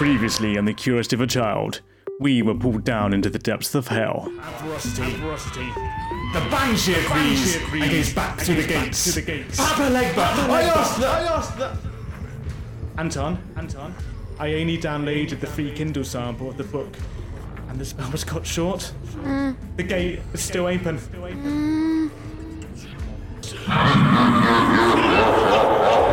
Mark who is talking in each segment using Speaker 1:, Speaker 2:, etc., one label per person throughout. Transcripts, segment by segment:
Speaker 1: Previously on the Curiosity of a Child, we were pulled down into the depths of hell.
Speaker 2: Atrocity. The Banshee agrees, and goes back to the gates.
Speaker 1: To the gates.
Speaker 2: Papa Legba, I asked that, I asked that.
Speaker 1: Anton, Anton, I only downloaded the free Kindle sample of the book, and the spell was cut short. Mm. The gate is still open.
Speaker 3: Welcome mm.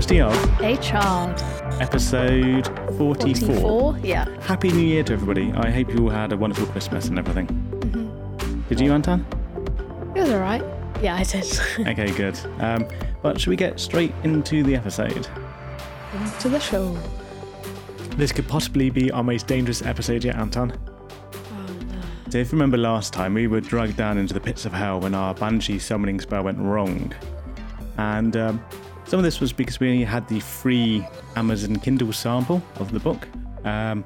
Speaker 1: The Curiosity of
Speaker 3: A Child.
Speaker 1: episode 44.
Speaker 3: 44. Yeah.
Speaker 1: Happy New Year to everybody. I hope you all had a wonderful Christmas and everything. Did you, Anton?
Speaker 3: It was alright. Yeah, I did.
Speaker 1: Okay, good. Um, but should we get straight into the episode?
Speaker 3: to the show.
Speaker 1: This could possibly be our most dangerous episode yet, Anton.
Speaker 3: Oh.
Speaker 1: So if you remember last time, we were dragged down into the pits of hell when our Banshee summoning spell went wrong. And um, some of this was because we only had the free Amazon Kindle sample of the book. Um,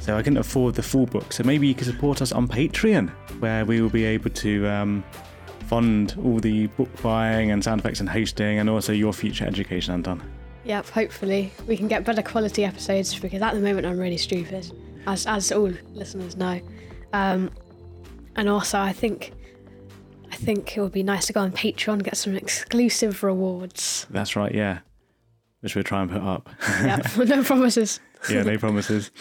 Speaker 1: so I couldn't afford the full book. So maybe you could support us on Patreon, where we will be able to um, fund all the book buying and sound effects and hosting, and also your future education, Anton.
Speaker 3: Yep, hopefully we can get better quality episodes because at the moment I'm really stupid, as as all listeners know. Um, and also I think I think it would be nice to go on Patreon get some exclusive rewards.
Speaker 1: That's right, yeah. Which we'll try and put up.
Speaker 3: Yep, no promises.
Speaker 1: yeah, no promises.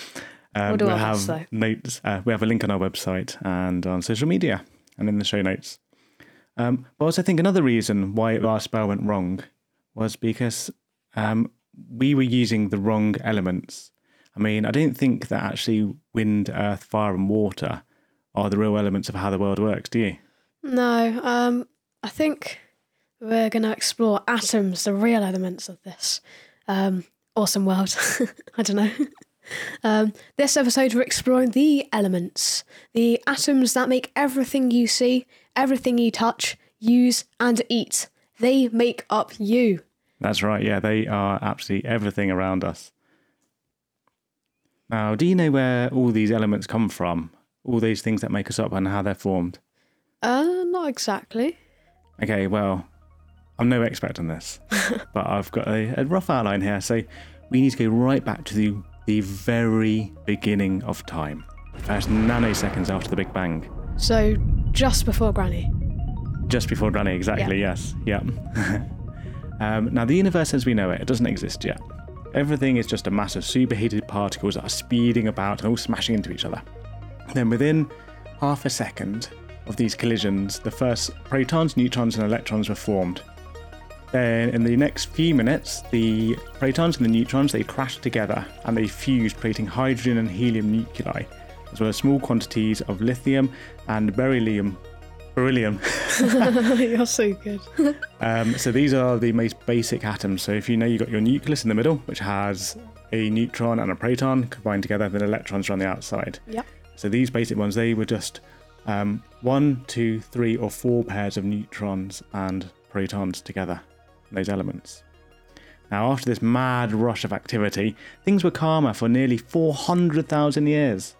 Speaker 1: Um,
Speaker 3: We'll do
Speaker 1: we'll have
Speaker 3: best,
Speaker 1: notes. Uh, we have a link on our website and on social media and in the show notes. Um, but also, I think another reason why our spell went wrong was because um, we were using the wrong elements. I mean, I don't think that actually wind, earth, fire, and water are the real elements of how the world works. Do you?
Speaker 3: No, um, I think we're going to explore atoms, the real elements of this um, awesome world. I don't know. Um, this episode, we're exploring the elements, the atoms that make everything you see, everything you touch, use, and eat. They make up you.
Speaker 1: That's right. Yeah, they are absolutely everything around us. Now, do you know where all these elements come from? All these things that make us up and how they're formed?
Speaker 3: Uh, not exactly.
Speaker 1: Okay, well, I'm no expert on this, but I've got a, a rough outline here. So we need to go right back to the, the very beginning of time, first nanoseconds after the Big Bang,
Speaker 3: So, just before Granny.
Speaker 1: just before Granny, exactly, yes. Yeah. um, now, the universe as we know it, it doesn't exist yet. Everything is just a mass of superheated particles that are speeding about and all smashing into each other. Then, within half a second of these collisions, the first protons, neutrons, and electrons were formed. Then, in the next few minutes, the protons and the neutrons they crashed together and they fused, creating hydrogen and helium nuclei, as well as small quantities of lithium and beryllium. Beryllium.
Speaker 3: You're so good.
Speaker 1: Um, so these are the most basic atoms. So if you know you've got your nucleus in the middle, which has a neutron and a proton combined together, then electrons are on the outside.
Speaker 3: Yep.
Speaker 1: So these basic ones, they were just um, one, two, three, or four pairs of neutrons and protons together, those elements. Now, after this mad rush of activity, things were calmer for nearly 400,000 years.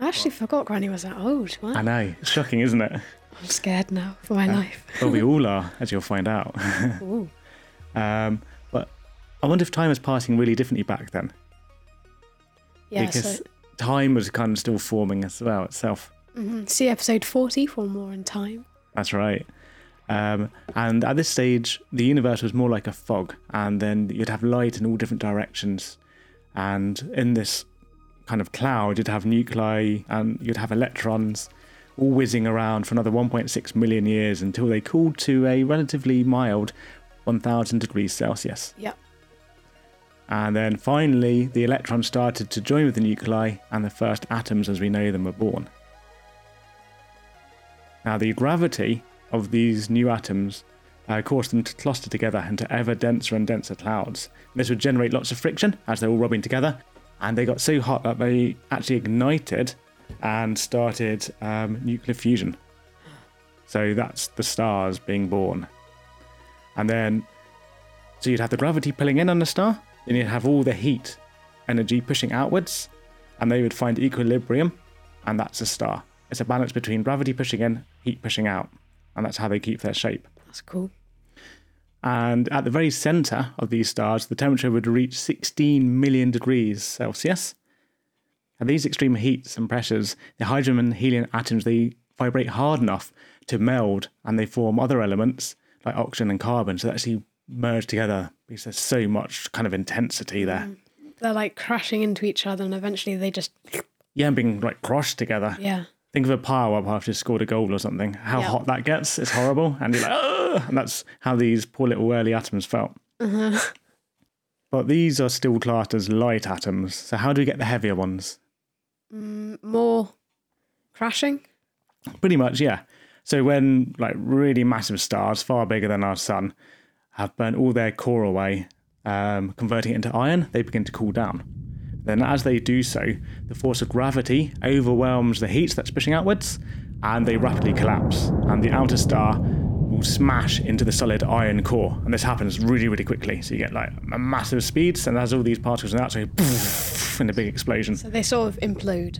Speaker 3: I actually forgot Granny was that old. Wow.
Speaker 1: I know, it's shocking, isn't it?
Speaker 3: I'm scared now for my life.
Speaker 1: Well, we all are, as you'll find out.
Speaker 3: Ooh.
Speaker 1: Um, but I wonder if time was passing really differently back then,
Speaker 3: Yeah,
Speaker 1: because
Speaker 3: so
Speaker 1: time was kind of still forming as well itself.
Speaker 3: Mhm. see episode 40 for more in time.
Speaker 1: That's right. Um, and at this stage, the universe was more like a fog, and then you'd have light in all different directions. And in this kind of cloud, you'd have nuclei and you'd have electrons all whizzing around for another 1.6 million years until they cooled to a relatively mild 1000 degrees Celsius.
Speaker 3: Yep.
Speaker 1: And then finally, the electrons started to join with the nuclei, and the first atoms as we know them were born. Now, the gravity of these new atoms uh, caused them to cluster together into ever denser and denser clouds. This would generate lots of friction as they're all rubbing together, and they got so hot that they actually ignited and started um, nuclear fusion. So that's the stars being born. And then, so you'd have the gravity pulling in on the star, then you'd have all the heat energy pushing outwards, and they would find equilibrium, and that's a star. It's a balance between gravity pushing in, heat pushing out, and that's how they keep their shape.
Speaker 3: That's cool.
Speaker 1: And at the very center of these stars, the temperature would reach 16 million degrees Celsius. At these extreme heats and pressures, the hydrogen and helium atoms they vibrate hard enough to meld and they form other elements like oxygen and carbon. So they actually merge together because there's so much kind of intensity there. Mm.
Speaker 3: They're like crashing into each other and eventually they just,
Speaker 1: Yeah, and being like crushed together.
Speaker 3: yeah.
Speaker 1: Think of a power up after you scored a goal or something. How
Speaker 3: Yeah.
Speaker 1: hot that gets, it's horrible. And you're like, "Ugh!" and that's how these poor little early atoms felt. But these are still classed as light atoms. So how do we get the heavier ones?
Speaker 3: More crashing.
Speaker 1: Pretty much, yeah. So when like really massive stars, far bigger than our sun, have burnt all their core away, um, converting it into iron, they begin to cool down. Then, as they do so, the force of gravity overwhelms the heat that's pushing outwards, and they rapidly collapse. And the outer star will smash into the solid iron core, and this happens really, really quickly. So you get like a massive speeds, and as all these particles and that, so in a big explosion.
Speaker 3: So they sort of implode.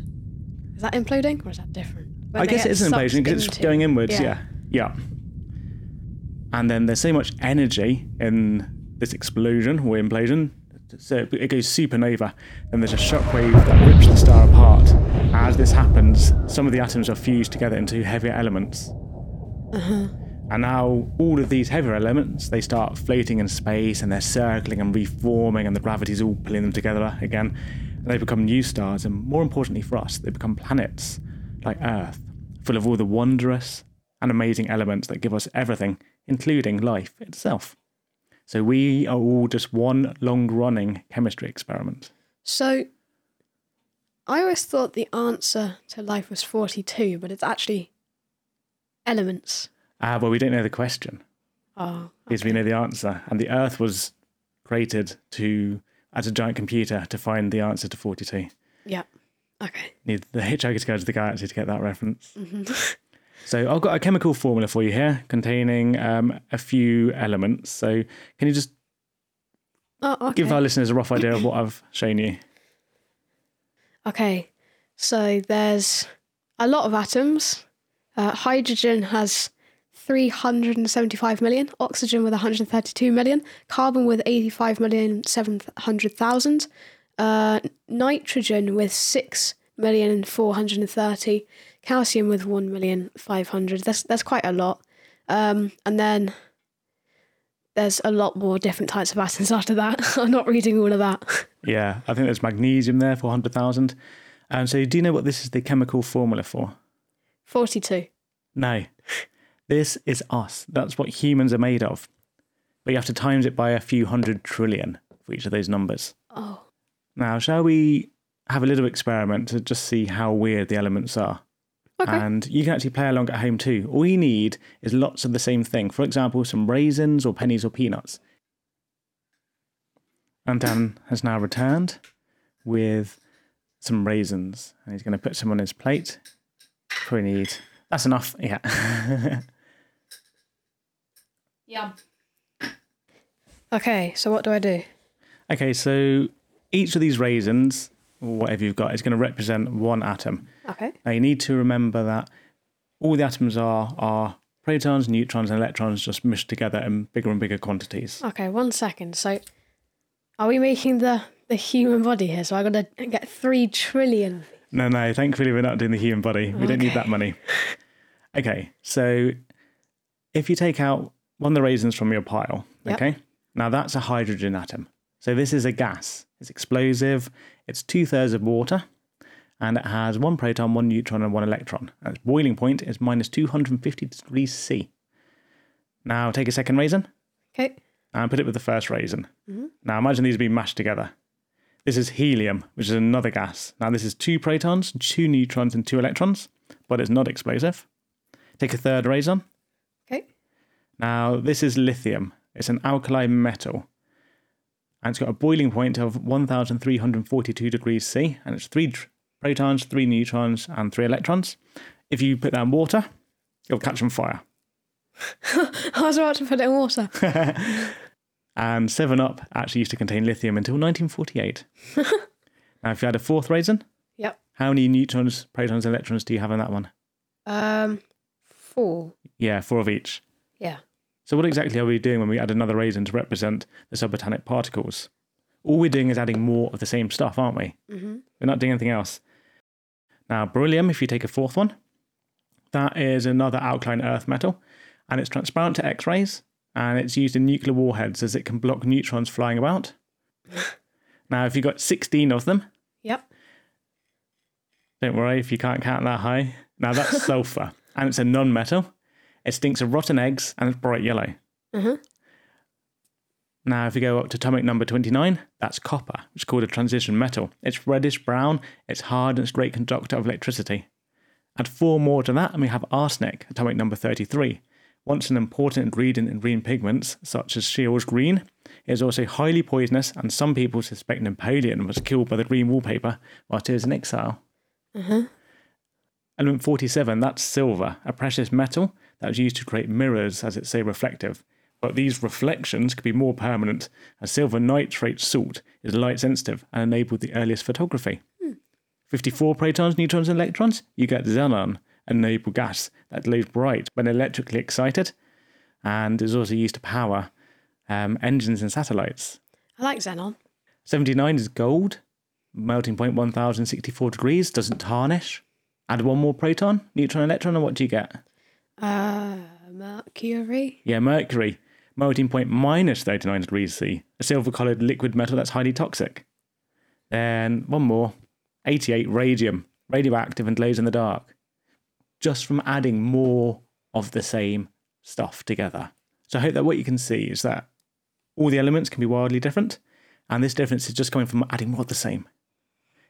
Speaker 3: Is that imploding or is that different? When
Speaker 1: I guess it is an implosion because it's going inwards. Yeah. yeah. And then there's so much energy in this explosion or implosion, so it goes supernova. and there's a shockwave that rips the star apart. As this happens, some of the atoms are fused together into heavier elements. Uh-huh. And now all of these heavier elements they start floating in space and they're circling and reforming, and the gravity's all pulling them together again. And they become new stars, and more importantly for us, they become planets like Earth, full of all the wondrous and amazing elements that give us everything, including life itself. So we are all just one long running chemistry experiment.
Speaker 3: So I always thought the answer to life was 42, but it's actually elements.
Speaker 1: Ah, well, we don't know the question
Speaker 3: Oh,
Speaker 1: because we know the answer. And the Earth was created to as a giant computer to find the answer to 42.
Speaker 3: yeah. Okay.
Speaker 1: Need the Hitchhiker's Guide to the Galaxy to get that reference. so I've got a chemical formula for you here containing um, a few elements. So can you just
Speaker 3: Oh, okay.
Speaker 1: give our listeners a rough idea of what I've shown you?
Speaker 3: Okay, so there's a lot of atoms. Uh, hydrogen has 375 million, oxygen with 132 million, carbon with 85 million 700,000, uh, nitrogen with 6 million 430, calcium with 1 million 500. That's, that's quite a lot. Um, and then there's a lot more different types of atoms after that. I'm not reading all of that.
Speaker 1: Yeah, I think there's magnesium there, 400,000. And so, do you know what this is the chemical formula for?
Speaker 3: 42.
Speaker 1: No. This is us. That's what humans are made of. But you have to times it by a few hundred trillion for each of those numbers.
Speaker 3: Oh.
Speaker 1: Now, shall we have a little experiment to just see how weird the elements are?
Speaker 3: Okay.
Speaker 1: And you can actually play along at home too. All you need is lots of the same thing. For example, some raisins or pennies or peanuts. And Dan has now returned with some raisins. And he's going to put some on his plate. Probably need. That's enough. Yeah.
Speaker 3: Yeah. Okay, so what do I do?
Speaker 1: okay, so each of these raisins, or whatever you've got, is going to represent one atom.
Speaker 3: Okay.
Speaker 1: Now you need to remember that all the atoms are are protons, neutrons, and electrons just mushed together in bigger and bigger quantities.
Speaker 3: Okay, one second. So, are we making the the human body here? So I got to get three trillion.
Speaker 1: No, no, thankfully we're not doing the human body. We don't need that money. Okay, so if you take out one of the raisins from your pile,
Speaker 3: Yep.
Speaker 1: okay, now that's a hydrogen atom. So this is a gas. It's explosive. It's two thirds of water, and it has one proton, one neutron, and one electron. And its boiling point is minus 250 degrees C. Now take a second raisin
Speaker 3: Okay.
Speaker 1: and put it with the first raisin. Mm-hmm. Now imagine these being mashed together. This is helium, which is another gas. Now this is two protons, two neutrons, and two electrons, but it's not explosive. Take a third raisin.
Speaker 3: Okay.
Speaker 1: Now this is lithium. It's an alkali metal. And it's got a boiling point of 1342 degrees C, and it's three protons, three neutrons, and three electrons. If you put that in water, it'll catch on fire.
Speaker 3: I was about to put it in water.
Speaker 1: And 7 Up actually used to contain lithium until 1948. now, if you had a fourth raisin,
Speaker 3: Yep.
Speaker 1: how many neutrons, protons, electrons do you have in that one?
Speaker 3: Um, four.
Speaker 1: Yeah, four of each. So, what exactly are we doing when we add another raisin to represent the subatomic particles? All we're doing is adding more of the same stuff, aren't we?
Speaker 3: Mm-hmm.
Speaker 1: We're not doing anything else. Now, beryllium, if you take a fourth one, that is another alkaline earth metal, and it's transparent to X rays, and it's used in nuclear warheads as it can block neutrons flying about. now, if you've got 16 of them,
Speaker 3: Yep.
Speaker 1: don't worry if you can't count that high. Now, that's sulfur, and it's a non metal. It stinks of rotten eggs, and it's bright yellow.
Speaker 3: Uh-huh.
Speaker 1: Now, if you go up to atomic number 29, that's copper, It's called a transition metal. It's reddish brown, it's hard, and it's a great conductor of electricity. Add four more to that, and we have arsenic, atomic number 33. Once an important ingredient in green pigments, such as Scheele's green, it is also highly poisonous, and some people suspect Napoleon was killed by the green wallpaper while he was in exile. Element 47, that's silver, a precious metal that was used to create mirrors as it's say reflective. But these reflections could be more permanent, as silver nitrate salt is light sensitive and enabled the earliest photography. 54 protons, neutrons, and electrons, you get xenon, a noble gas that glows bright when electrically excited, and is also used to power um, engines and satellites.
Speaker 3: I like xenon.
Speaker 1: 79 is gold, melting point 1064 degrees, doesn't tarnish. Add one more proton, neutron, electron, and what do you get?
Speaker 3: Uh, mercury.
Speaker 1: Yeah, mercury, melting point minus 39 degrees C, a silver coloured liquid metal that's highly toxic. Then one more, 88 radium, radioactive and glows in the dark. Just from adding more of the same stuff together. So I hope that what you can see is that all the elements can be wildly different, and this difference is just coming from adding more of the same.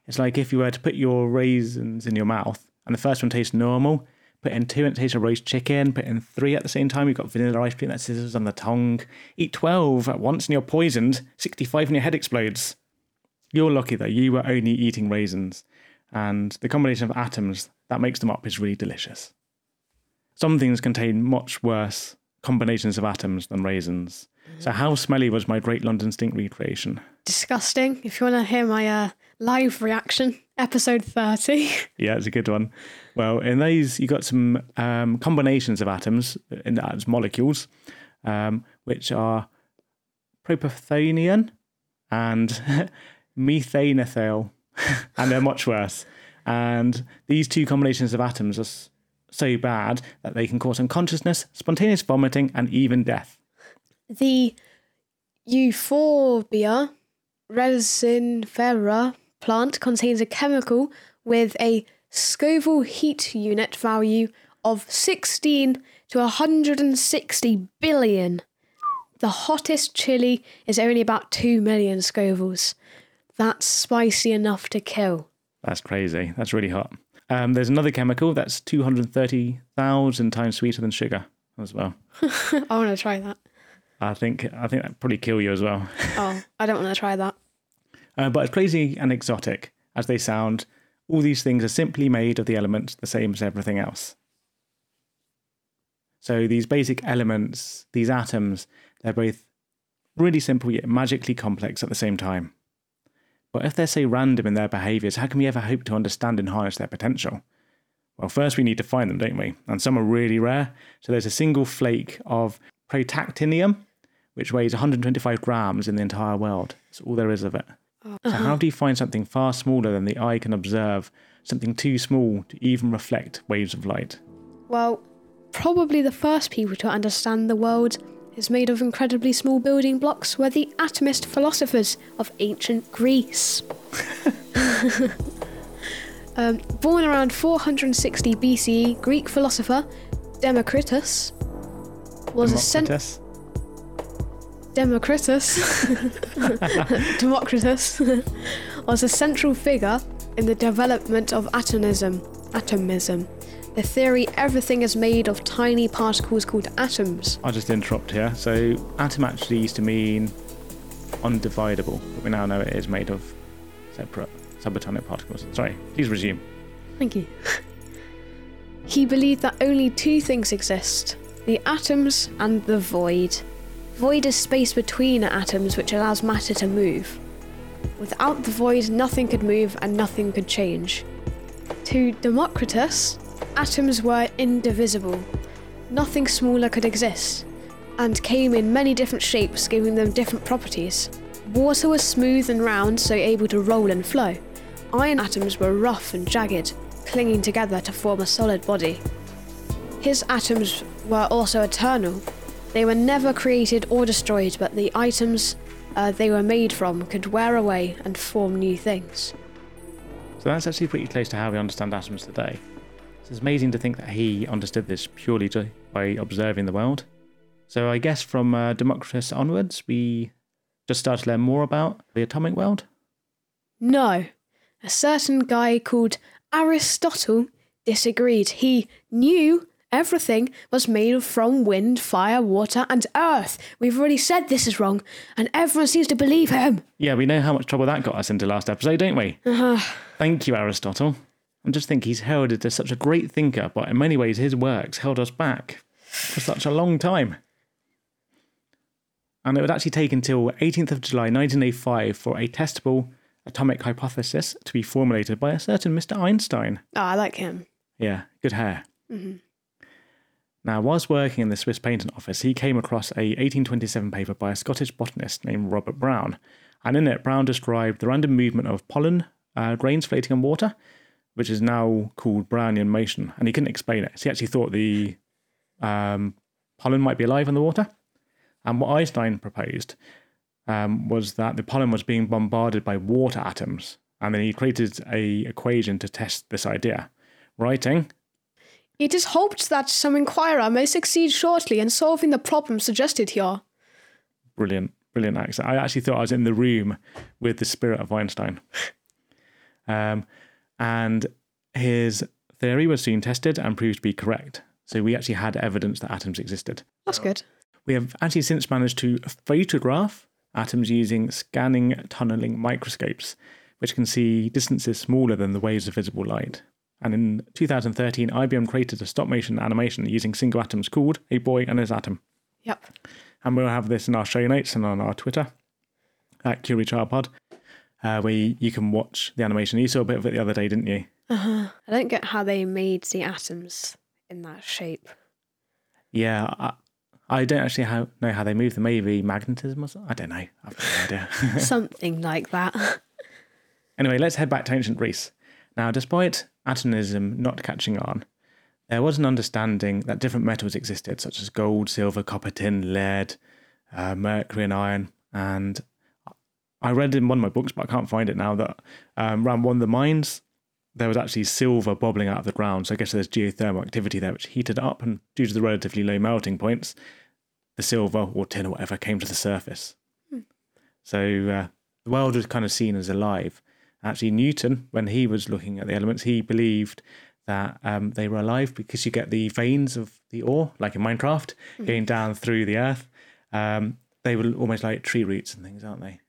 Speaker 1: It's like if you were to put your raisins in your mouth, and the first one tastes normal, put in two of roast chicken, put in three at the same time, you've got vanilla ice cream that sizzles on the tongue. Eat 12 at once and you're poisoned, 65 and your head explodes. You're lucky that you were only eating raisins, and the combination of atoms that makes them up is really delicious. Some things contain much worse combinations of atoms than raisins. So, how smelly was my Great London Stink recreation?
Speaker 3: Disgusting. If you want to hear my uh, live reaction, episode 30.
Speaker 1: Yeah, it's a good one. Well, in these, you got some um, combinations of atoms in as molecules, um, which are propythonium and methanethiol, and they're much worse. And these two combinations of atoms are so bad that they can cause unconsciousness, spontaneous vomiting, and even death.
Speaker 3: The Euphorbia resinifera plant contains a chemical with a Scoville heat unit value of 16 to 160 billion. The hottest chili is only about 2 million Scovilles. That's spicy enough to kill.
Speaker 1: That's crazy. That's really hot. Um, there's another chemical that's 230,000 times sweeter than sugar as well.
Speaker 3: I want to try that.
Speaker 1: I think I think that'd probably kill you as well.
Speaker 3: Oh, I don't want to try that.
Speaker 1: Uh, but as crazy and exotic as they sound, all these things are simply made of the elements the same as everything else. So these basic elements, these atoms, they're both really simple yet magically complex at the same time. But if they're so random in their behaviours, how can we ever hope to understand and harness their potential? Well, first we need to find them, don't we? And some are really rare. So there's a single flake of protactinium, which weighs 125 grams in the entire world. That's all there is of it. So, how do you find something far smaller than the eye can observe, something too small to even reflect waves of light?
Speaker 3: Well, probably the first people to understand the world is made of incredibly small building blocks were the atomist philosophers of ancient Greece. um, born around 460 BCE, Greek philosopher Democritus was a cent-
Speaker 1: Democritus?
Speaker 3: Democritus, was a central figure in the development of atomism. Atomism, the theory everything is made of tiny particles called atoms.
Speaker 1: I'll just interrupt here. So, atom actually used to mean undividable, but we now know it is made of separate subatomic particles. Sorry, please resume.
Speaker 3: Thank you. he believed that only two things exist: the atoms and the void. Void is space between atoms which allows matter to move. Without the void, nothing could move and nothing could change. To Democritus, atoms were indivisible. Nothing smaller could exist, and came in many different shapes, giving them different properties. Water was smooth and round, so able to roll and flow. Iron atoms were rough and jagged, clinging together to form a solid body. His atoms were also eternal. They were never created or destroyed, but the items uh, they were made from could wear away and form new things.
Speaker 1: So that's actually pretty close to how we understand atoms today. It's amazing to think that he understood this purely ju- by observing the world. So I guess from uh, Democritus onwards, we just start to learn more about the atomic world.
Speaker 3: No, a certain guy called Aristotle disagreed. He knew everything was made from wind, fire, water, and earth. We've already said this is wrong, and everyone seems to believe him.
Speaker 1: Yeah, we know how much trouble that got us into last episode, don't we? Uh-huh. Thank you, Aristotle. I just think he's heralded as such a great thinker, but in many ways his works held us back for such a long time. And it would actually take until 18th of July 1985 for a testable atomic hypothesis to be formulated by a certain Mr. Einstein.
Speaker 3: Oh, I like him.
Speaker 1: Yeah, good hair. Mm-hmm. Now, whilst working in the Swiss patent office, he came across a 1827 paper by a Scottish botanist named Robert Brown, and in it, Brown described the random movement of pollen uh, grains floating on water, which is now called Brownian motion, and he couldn't explain it. So he actually thought the um, pollen might be alive in the water. And what Einstein proposed um, was that the pollen was being bombarded by water atoms, and then he created a equation to test this idea, writing
Speaker 3: It is hoped that some inquirer may succeed shortly in solving the problem suggested here.
Speaker 1: brilliant, brilliant accent. I actually thought I was in the room with the spirit of Einstein. Um, and his theory was soon tested and proved to be correct. So we actually had evidence that atoms existed.
Speaker 3: That's good.
Speaker 1: We have actually since managed to photograph atoms using scanning tunneling microscopes, which can see distances smaller than the waves of visible light. And in 2013, IBM created a stop motion animation using single atoms called A Boy and His Atom.
Speaker 3: Yep.
Speaker 1: And we'll have this in our show notes and on our Twitter at Curie Child Pod, uh, where you, can watch the animation. You saw a bit of it the other day, didn't you? Uh-huh.
Speaker 3: I don't get how they made the atoms in that shape.
Speaker 1: Yeah, I, I don't actually how, know how they move them. Maybe magnetism or something? I don't know. I've no idea.
Speaker 3: Something like that.
Speaker 1: anyway, let's head back to ancient Greece. Now, despite atomism not catching on, there was an understanding that different metals existed, such as gold, silver, copper, tin, lead, uh, mercury, and iron. And I read in one of my books, but I can't find it now, that um, around one of the mines, there was actually silver bobbling out of the ground. So I guess there's geothermal activity there, which heated up, and due to the relatively low melting points, the silver or tin or whatever came to the surface. So uh, the world was kind of seen as alive. Actually, Newton, when he was looking at the elements, he believed that um, they were alive because you get the veins of the ore, like in Minecraft, going down through the earth. Um, they were almost like tree roots and things, aren't they?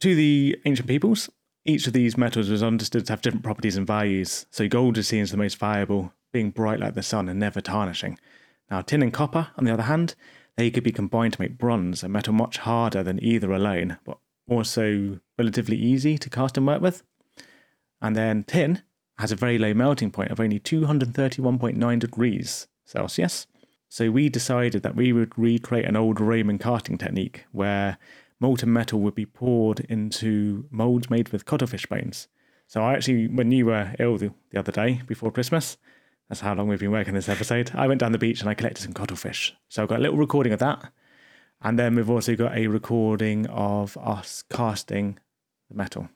Speaker 1: To the ancient peoples, each of these metals was understood to have different properties and values. So gold is seen as the most valuable, being bright like the sun and never tarnishing. Now, tin and copper, on the other hand, they could be combined to make bronze, a metal much harder than either alone, but also relatively easy to cast and work with. And then tin has a very low melting point of only 231.9 degrees Celsius. So we decided that we would recreate an old Roman casting technique where molten metal would be poured into molds made with cuttlefish bones. So I actually, when you were ill the, the other day before Christmas, that's how long we've been working this episode. I went down the beach and I collected some cuttlefish. So I've got a little recording of that. And then we've also got a recording of us casting the metal.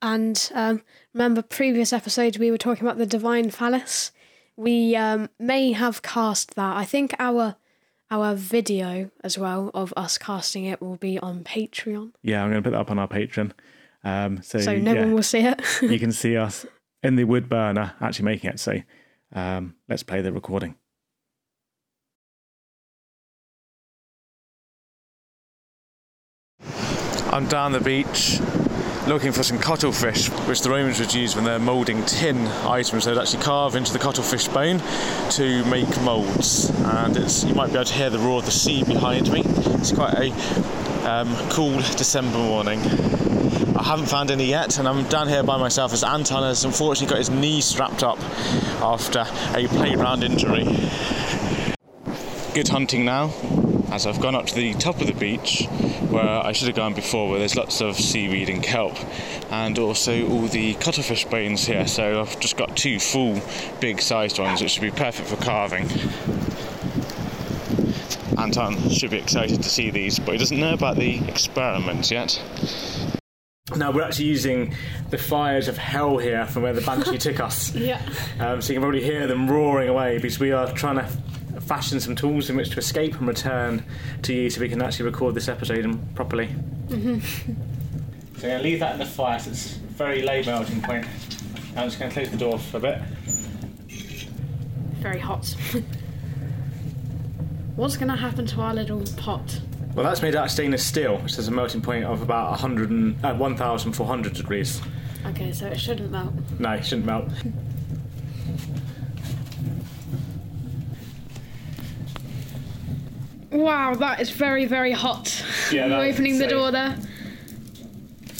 Speaker 3: And um, remember, previous episode we were talking about the divine phallus. We um, may have cast that. I think our our video as well of us casting it will be on Patreon,
Speaker 1: Yeah, I'm going to put that up on our Patreon. Um, so
Speaker 3: so no
Speaker 1: yeah,
Speaker 3: one will see it.
Speaker 1: you can see us in the wood burner actually making it. So um, let's play the recording. I'm down the beach looking for some cuttlefish, which the Romans would use when they're moulding tin items. They'd actually carve into the cuttlefish bone to make moulds, and it's you might be able to hear the roar of the sea behind me. It's quite a um, cool December morning. I haven't found any yet, and I'm down here by myself as Anton has unfortunately got his knee strapped up after a playground injury. Good hunting now, as I've gone up to the top of the beach where I should have gone before, where there's lots of seaweed and kelp, and also all the cuttlefish bones here. So I've just got two full, big sized ones, which should be perfect for carving. Anton should be excited to see these, but he doesn't know about the experiment yet. Now we're actually using the fires of hell here from where the banshee took us.
Speaker 3: Yeah.
Speaker 1: Um, so you can probably hear them roaring away because we are trying to fashion some tools in which to escape and return to you so we can actually record this episode in- properly. Mm-hmm. so I'm going to leave that in the fire so it's very low melting point. I'm just going to close the door for a bit.
Speaker 3: Very hot. What's going to happen to our little pot?
Speaker 1: Well, that's made out of stainless steel, which has a melting point of about 100 and, uh, 1,400 degrees.
Speaker 3: Okay, so it shouldn't melt.
Speaker 1: No, it shouldn't melt.
Speaker 3: Wow, that is very, very hot.
Speaker 1: Yeah,
Speaker 3: I'm
Speaker 1: that's
Speaker 3: opening the
Speaker 1: insane.
Speaker 3: door there.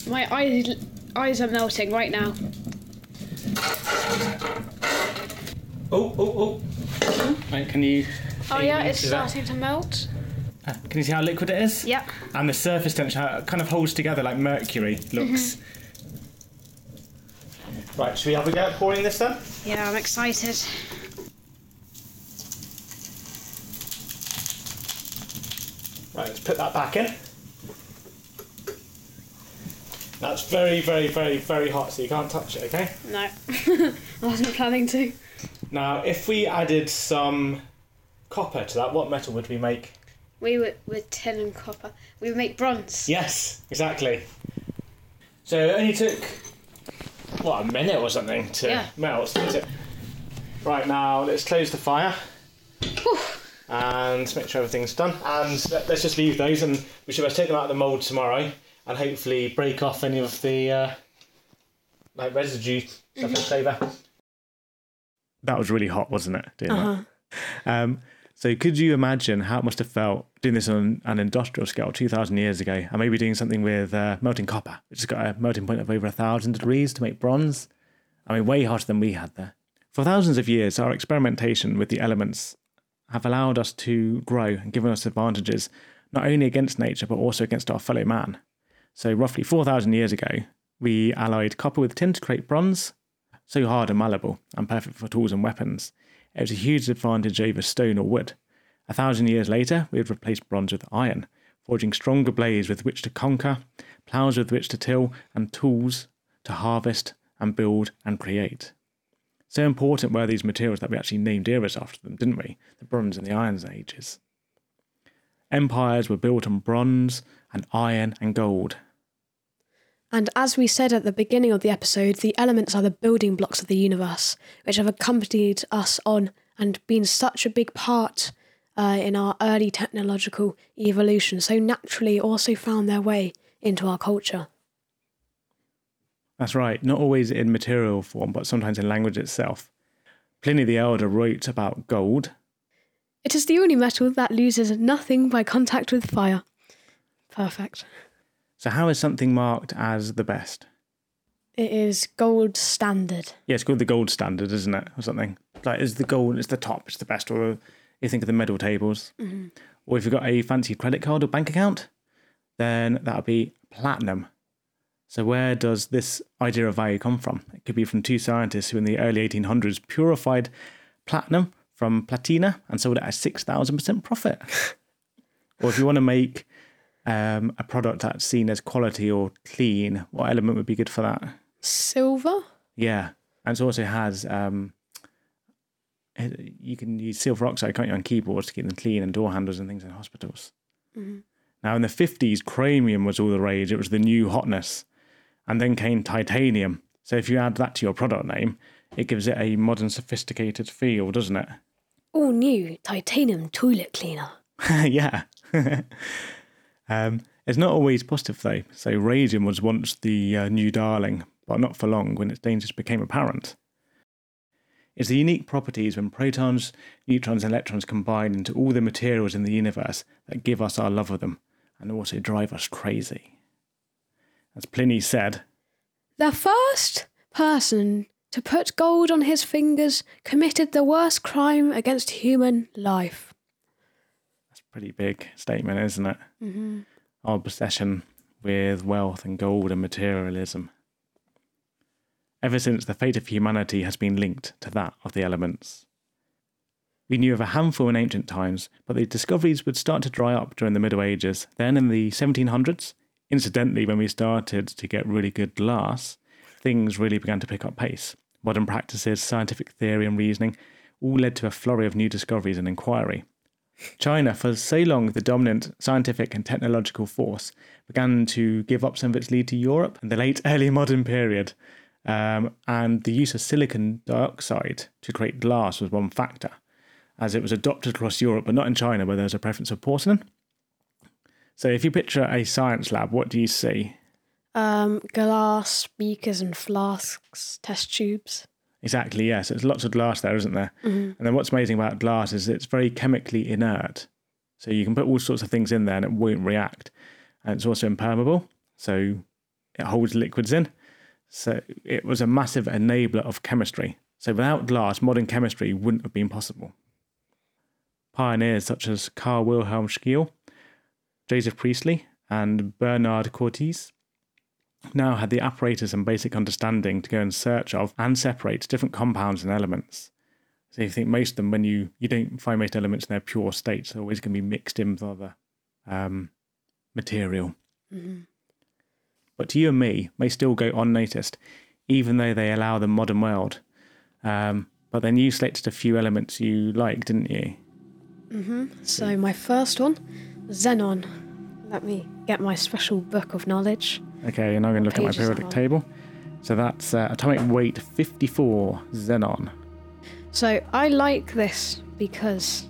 Speaker 3: My eyes, eyes are melting right now.
Speaker 1: Oh, oh, oh. Right, can you.
Speaker 3: Oh yeah, it's
Speaker 1: Is that-
Speaker 3: starting to melt.
Speaker 1: uh, Can you see how liquid it is?
Speaker 3: Yep.
Speaker 1: And the surface temperature how it kind of holds together like mercury looks. Right, should we have a go at pouring this then?
Speaker 3: Yeah, I'm excited.
Speaker 1: Right, let's put that back in. That's very, very, very, very hot, so you can't touch it, okay?
Speaker 3: No, I wasn't planning to.
Speaker 1: Now, if we added some copper to that, what metal would we make?
Speaker 3: We would with tin and copper. We would make bronze.
Speaker 1: Yes, exactly. So it only took, what, a minute or something to
Speaker 3: Yeah.
Speaker 1: melt? Right, now let's close the fire
Speaker 3: Whew.
Speaker 1: And make sure everything's done. And let- let's just leave those and we should have take them out of the mould tomorrow and hopefully break off any of the uh, like residue stuff in flavour. That was really hot, wasn't it? Doing?
Speaker 3: Uh-huh.
Speaker 1: Um, so could you imagine how it must have felt doing this on an industrial scale 2,000 years ago and maybe doing something with uh, melting copper, which has got a melting point of over a thousand degrees to make bronze? I mean, way hotter than we had there. For thousands of years, our experimentation with the elements have allowed us to grow and given us advantages not only against nature but also against our fellow man. So, roughly 4,000 years ago, we alloyed copper with tin to create bronze, so hard and malleable and perfect for tools and weapons. It was a huge advantage over stone or wood. A thousand years later, we had replaced bronze with iron, forging stronger blades with which to conquer, ploughs with which to till, and tools to harvest and build and create. So important were these materials that we actually named eras after them, didn't we? The Bronze and the Iron Ages. Empires were built on bronze and iron and gold.
Speaker 3: And as we said at the beginning of the episode, the elements are the building blocks of the universe, which have accompanied us on and been such a big part uh, in our early technological evolution, so naturally also found their way into our culture.
Speaker 1: That's right, not always in material form, but sometimes in language itself. Pliny the Elder wrote about gold.
Speaker 3: It is the only metal that loses nothing by contact with fire. Perfect.
Speaker 1: So, how is something marked as the best?
Speaker 3: It is gold standard.
Speaker 1: Yeah, it's called the gold standard, isn't it, or something? Like, is the gold? It's the top. It's the best. Or you think of the medal tables, mm-hmm. or if you've got a fancy credit card or bank account, then that would be platinum. So, where does this idea of value come from? It could be from two scientists who, in the early 1800s, purified platinum from platina and sold it at six thousand percent profit. or if you want to make um, a product that's seen as quality or clean, what element would be good for that?
Speaker 3: Silver?
Speaker 1: Yeah, and it also has um, it- you can use silver oxide, can't you, on keyboards to keep them clean and door handles and things in hospitals. Now, in the fifties, chromium was all the rage; it was the new hotness, and then came titanium. So, if you add that to your product name, it gives it a modern, sophisticated feel, doesn't it?
Speaker 3: All new titanium toilet cleaner.
Speaker 1: yeah. um, It's not always positive though. So radium was once the uh, new darling, but not for long when its dangers became apparent. It's the unique properties when protons, neutrons, and electrons combine into all the materials in the universe that give us our love of them and also drive us crazy. As Pliny said,
Speaker 3: The first person to put gold on his fingers committed the worst crime against human life.
Speaker 1: that's a pretty big statement, isn't it? Mm-hmm. Our obsession with wealth and gold and materialism. Ever since the fate of humanity has been linked to that of the elements. We knew of a handful in ancient times, but the discoveries would start to dry up during the Middle Ages. Then in the 1700s, incidentally, when we started to get really good glass, things really began to pick up pace. Modern practices, scientific theory, and reasoning all led to a flurry of new discoveries and inquiry. China, for so long the dominant scientific and technological force, began to give up some of its lead to Europe in the late early modern period. Um, and the use of silicon dioxide to create glass was one factor, as it was adopted across Europe, but not in China, where there was a preference for porcelain. So, if you picture a science lab, what do you see?
Speaker 3: Um, glass, beakers, and flasks, test tubes.
Speaker 1: Exactly, yes. There's lots of glass there, isn't there? And then what's amazing about glass is it's very chemically inert. So you can put all sorts of things in there and it won't react. And it's also impermeable. So it holds liquids in. So it was a massive enabler of chemistry. So without glass, modern chemistry wouldn't have been possible. Pioneers such as Carl Wilhelm Scheele, Joseph Priestley, and Bernard Courtois now had the apparatus and basic understanding to go in search of and separate different compounds and elements. So you think most of them, when you you don't find most elements in their pure states, they're always going to be mixed in with other um, material. But to you and me, may still go unnoticed, even though they allow the modern world. Um, but then you selected a few elements you liked, didn't you?
Speaker 3: So my first one, xenon. Let me get my special book of knowledge.
Speaker 1: Okay, and I'm going to look at my periodic table. So that's uh, atomic weight 54 xenon.
Speaker 3: So I like this because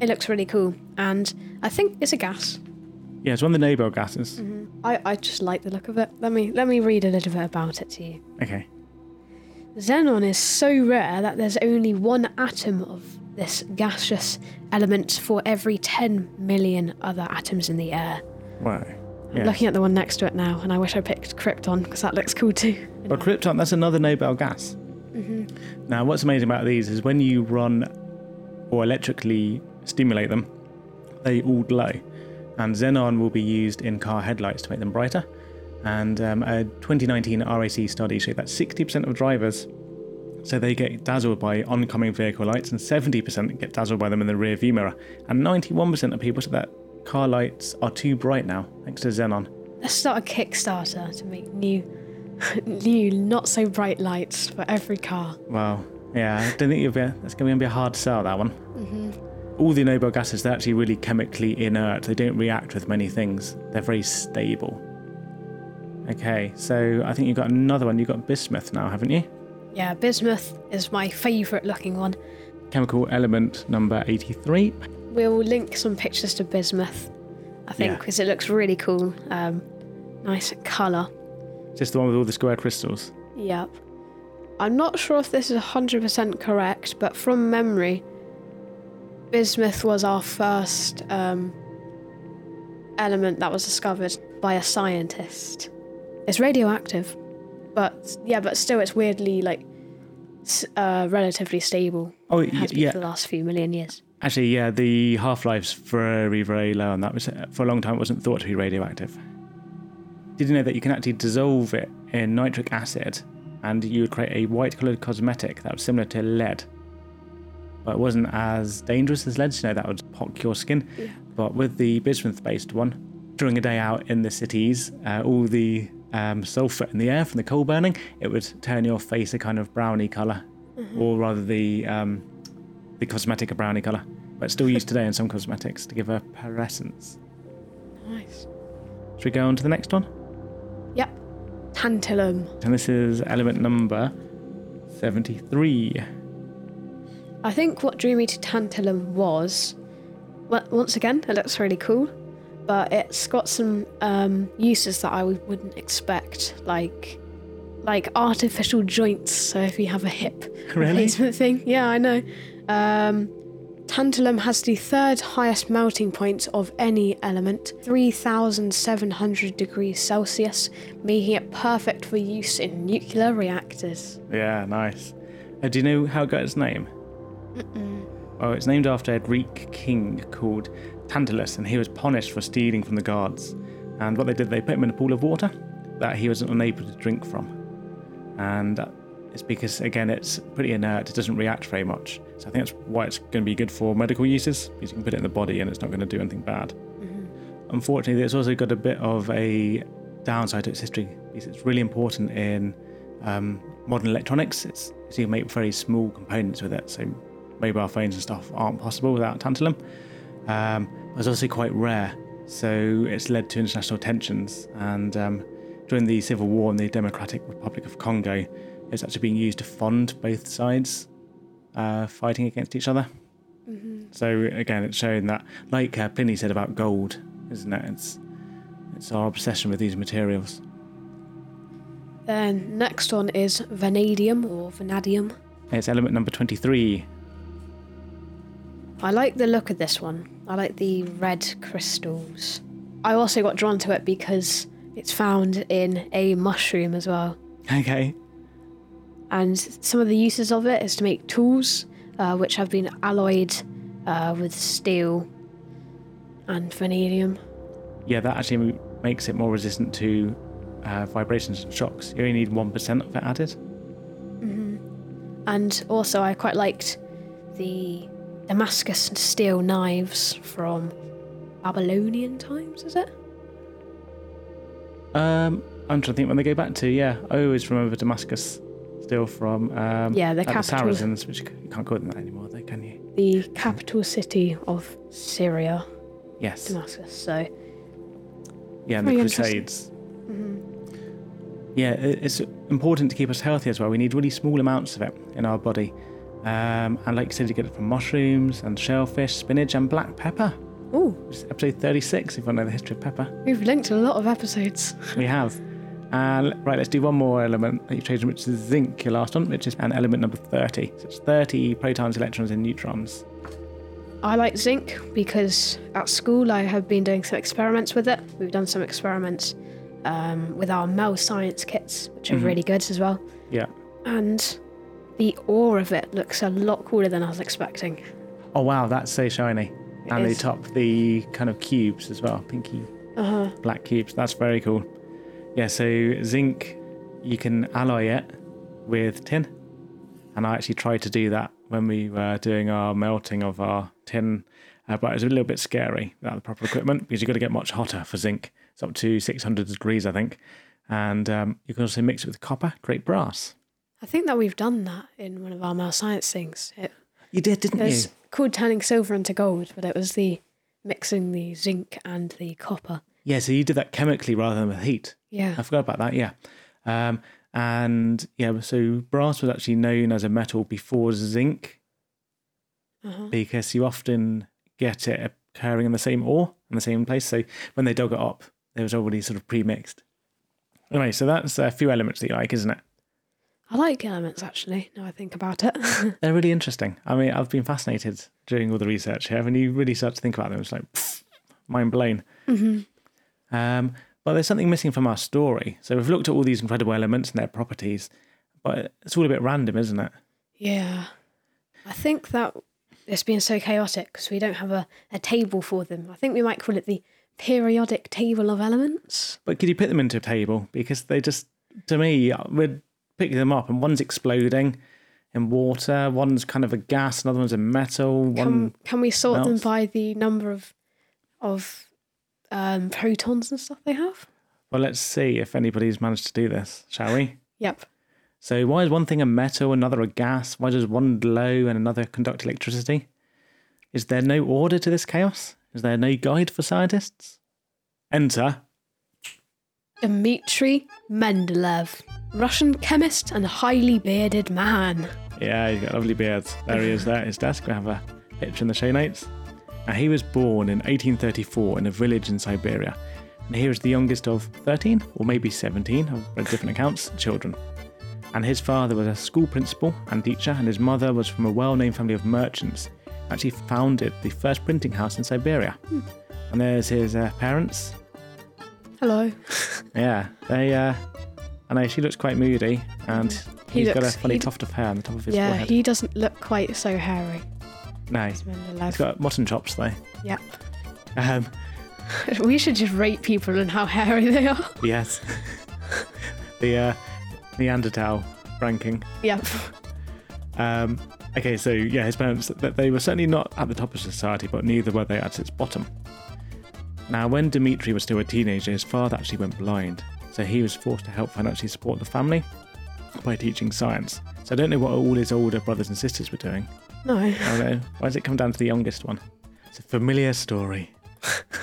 Speaker 3: it looks really cool, and I think it's a gas.
Speaker 1: Yeah, it's one of the noble gases.
Speaker 3: I, I just like the look of it. Let me let me read a little bit about it to you.
Speaker 1: Okay.
Speaker 3: Xenon is so rare that there's only one atom of this gaseous element for every 10 million other atoms in the air.
Speaker 1: Wow.
Speaker 3: I'm
Speaker 1: Yeah.
Speaker 3: looking at the one next to it now, and I wish I picked krypton because that looks cool too.
Speaker 1: But krypton, that's another noble gas. Now, what's amazing about these is when you run or electrically stimulate them, they all glow. And xenon will be used in car headlights to make them brighter. And um, a 2019 RAC study showed that 60% of drivers so they get dazzled by oncoming vehicle lights, and 70% get dazzled by them in the rear view mirror. And 91% of people said that car lights are too bright now, thanks to xenon.
Speaker 3: Let's start a Kickstarter to make new, new, not so bright lights for every car.
Speaker 1: Well, yeah, I don't think you'll be, that's going to be a hard sell, that one. Mhm. All the noble gases, they're actually really chemically inert. They don't react with many things, they're very stable. Okay, so I think you've got another one. You've got bismuth now, haven't you?
Speaker 3: Yeah, bismuth is my favourite looking one.
Speaker 1: Chemical element number 83.
Speaker 3: We'll link some pictures to bismuth, I think, because it looks really cool. Um, nice colour.
Speaker 1: Just the one with all the square crystals.
Speaker 3: Yep. I'm not sure if this is 100% correct, but from memory, bismuth was our first um, element that was discovered by a scientist. It's radioactive, but yeah, but still, it's weirdly like uh, relatively stable.
Speaker 1: Oh,
Speaker 3: It has
Speaker 1: y-
Speaker 3: been
Speaker 1: yeah.
Speaker 3: for the last few million years.
Speaker 1: Actually, yeah, the half life's very, very low, and that was for a long time. It wasn't thought to be radioactive. Did you know that you can actually dissolve it in nitric acid, and you would create a white-colored cosmetic that was similar to lead, but it wasn't as dangerous as lead. So, you know that would pock your skin. But with the bismuth-based one, during a day out in the cities, uh, all the um, sulfur in the air from the coal burning, it would turn your face a kind of browny color, or rather the um, the cosmetic a brownie colour, but still used today in some cosmetics to give a pearlescence.
Speaker 3: Nice.
Speaker 1: Should we go on to the next one?
Speaker 3: Yep. Tantalum.
Speaker 1: And this is element number 73.
Speaker 3: I think what drew me to tantalum was, well, once again, it looks really cool. But it's got some um, uses that I would- wouldn't expect, like like artificial joints. So if you have a hip
Speaker 1: Really?
Speaker 3: replacement thing, yeah, I know. Um, tantalum has the third highest melting point of any element, 3,700 degrees Celsius, making it perfect for use in nuclear reactors.
Speaker 1: Yeah, nice. Uh, do you know how it got its name? Oh, it's named after a Greek king called Tantalus, and he was punished for stealing from the guards. And what they did, they put him in a pool of water that he was unable to drink from. And it's because, again, it's pretty inert, it doesn't react very much. So I think that's why it's going to be good for medical uses, because you can put it in the body and it's not going to do anything bad. Unfortunately, it's also got a bit of a downside to its history, because it's really important in um, modern electronics. It's, so you can make very small components with it, so mobile phones and stuff aren't possible without tantalum. Um, but it's also quite rare, so it's led to international tensions. And um, during the civil war in the Democratic Republic of Congo, it's actually being used to fund both sides uh, fighting against each other. So again, it's showing that, like uh, Pliny said about gold, isn't it? It's it's our obsession with these materials.
Speaker 3: Then next one is vanadium or vanadium.
Speaker 1: It's element number twenty-three.
Speaker 3: I like the look of this one. I like the red crystals. I also got drawn to it because it's found in a mushroom as well.
Speaker 1: Okay.
Speaker 3: And some of the uses of it is to make tools, uh, which have been alloyed uh, with steel and vanadium.
Speaker 1: Yeah, that actually makes it more resistant to uh, vibrations and shocks. You only need one percent of it added. Mhm.
Speaker 3: And also, I quite liked the Damascus and steel knives from Babylonian times, is it?
Speaker 1: Um, I'm trying to think when they go back to. Yeah, I always remember Damascus still from um,
Speaker 3: Yeah, the
Speaker 1: like the
Speaker 3: capital.
Speaker 1: Saracens, which you can't call them that anymore, though, can you?
Speaker 3: The capital city of Syria,
Speaker 1: Yes.
Speaker 3: Damascus. So,
Speaker 1: Yeah, and the. Crusades. Yeah, it's important to keep us healthy as well. We need really small amounts of it in our body. Um, and like you said, you get it from mushrooms and shellfish, spinach, and black pepper.
Speaker 3: ooh,
Speaker 1: episode 36 if you want to know the history of pepper.
Speaker 3: we've linked a lot of episodes.
Speaker 1: We have. And right, let's do one more element that you've chosen, which is zinc, your last one, which is an element number 30. So it's 30 protons, electrons, and neutrons.
Speaker 3: I like zinc because at school I have been doing some experiments with it. We've done some experiments um, with our Mel Science kits, which are really good as well.
Speaker 1: Yeah.
Speaker 3: And the ore of it looks a lot cooler than I was expecting.
Speaker 1: Oh, wow, that's so shiny.
Speaker 3: It
Speaker 1: and they top the kind of cubes as well, pinky
Speaker 3: Uh huh.
Speaker 1: black cubes. That's very cool. Yeah, so zinc, you can alloy it with tin. And I actually tried to do that when we were doing our melting of our tin, uh, but it was a little bit scary without the proper equipment because you've got to get much hotter for zinc. It's up to 600 degrees, I think. And um, you can also mix it with copper, create brass.
Speaker 3: I think that we've done that in one of our Mel Science things. It,
Speaker 1: You did, didn't
Speaker 3: it
Speaker 1: you?
Speaker 3: was called turning silver into gold, but it was the mixing the zinc and the copper.
Speaker 1: Yeah, so you did that chemically rather than with heat.
Speaker 3: Yeah.
Speaker 1: I forgot about that. Yeah, um, and yeah, so brass was actually known as a metal before zinc
Speaker 3: Uh-huh.
Speaker 1: because you often get it occurring in the same ore in the same place. So when they dug it up, it was already sort of pre-mixed. Anyway, so that's a few elements that you like, isn't it?
Speaker 3: I like elements actually. Now I think about it.
Speaker 1: They're really interesting. I mean, I've been fascinated during all the research here. When you really start to think about them, it's like pff, mind blown. Um, but there's something missing from our story. So we've looked at all these incredible elements and their properties, but it's all a bit random, isn't it?
Speaker 3: Yeah. I think that it's been so chaotic because we don't have a, a table for them. I think we might call it the periodic table of elements.
Speaker 1: But could you put them into a table? Because they just, to me, we're picking them up and one's exploding in water, one's kind of a gas, another one's a metal, one.
Speaker 3: Can, can we sort them by the number of of um, protons and stuff they have?
Speaker 1: Well, let's see if anybody's managed to do this, shall we?
Speaker 3: Yep.
Speaker 1: So why is one thing a metal, another a gas? Why does one glow and another conduct electricity? Is there no order to this chaos? Is there no guide for scientists? Enter.
Speaker 3: Dmitry Mendeleev, Russian chemist and highly bearded man.
Speaker 1: Yeah, he's got lovely beards. There he is there at his desk. We have a picture in the show notes. Now, he was born in 1834 in a village in Siberia. And he was the youngest of 13 or maybe 17, I've read different accounts, children. And his father was a school principal and teacher, and his mother was from a well known family of merchants. Actually, founded the first printing house in Siberia. And there's his uh, parents.
Speaker 3: Hello.
Speaker 1: Yeah, they. Uh, I know she looks quite moody, and
Speaker 3: He
Speaker 1: he's got a funny tuft of hair on the top of his
Speaker 3: yeah,
Speaker 1: forehead.
Speaker 3: he doesn't look quite so hairy.
Speaker 1: no, he's got mutton chops though.
Speaker 3: Yep.
Speaker 1: Um,
Speaker 3: We should just rate people and how hairy they are.
Speaker 1: yes, the uh, Neanderthal ranking.
Speaker 3: Yep.
Speaker 1: Um, okay, so yeah, his parents they were certainly not at the top of society, but neither were they at its bottom. Now, when Dmitri was still a teenager, his father actually went blind, so he was forced to help financially support the family by teaching science. So I don't know what all his older brothers and sisters were doing.
Speaker 3: No.
Speaker 1: I don't know. Why does it come down to the youngest one? It's a familiar story.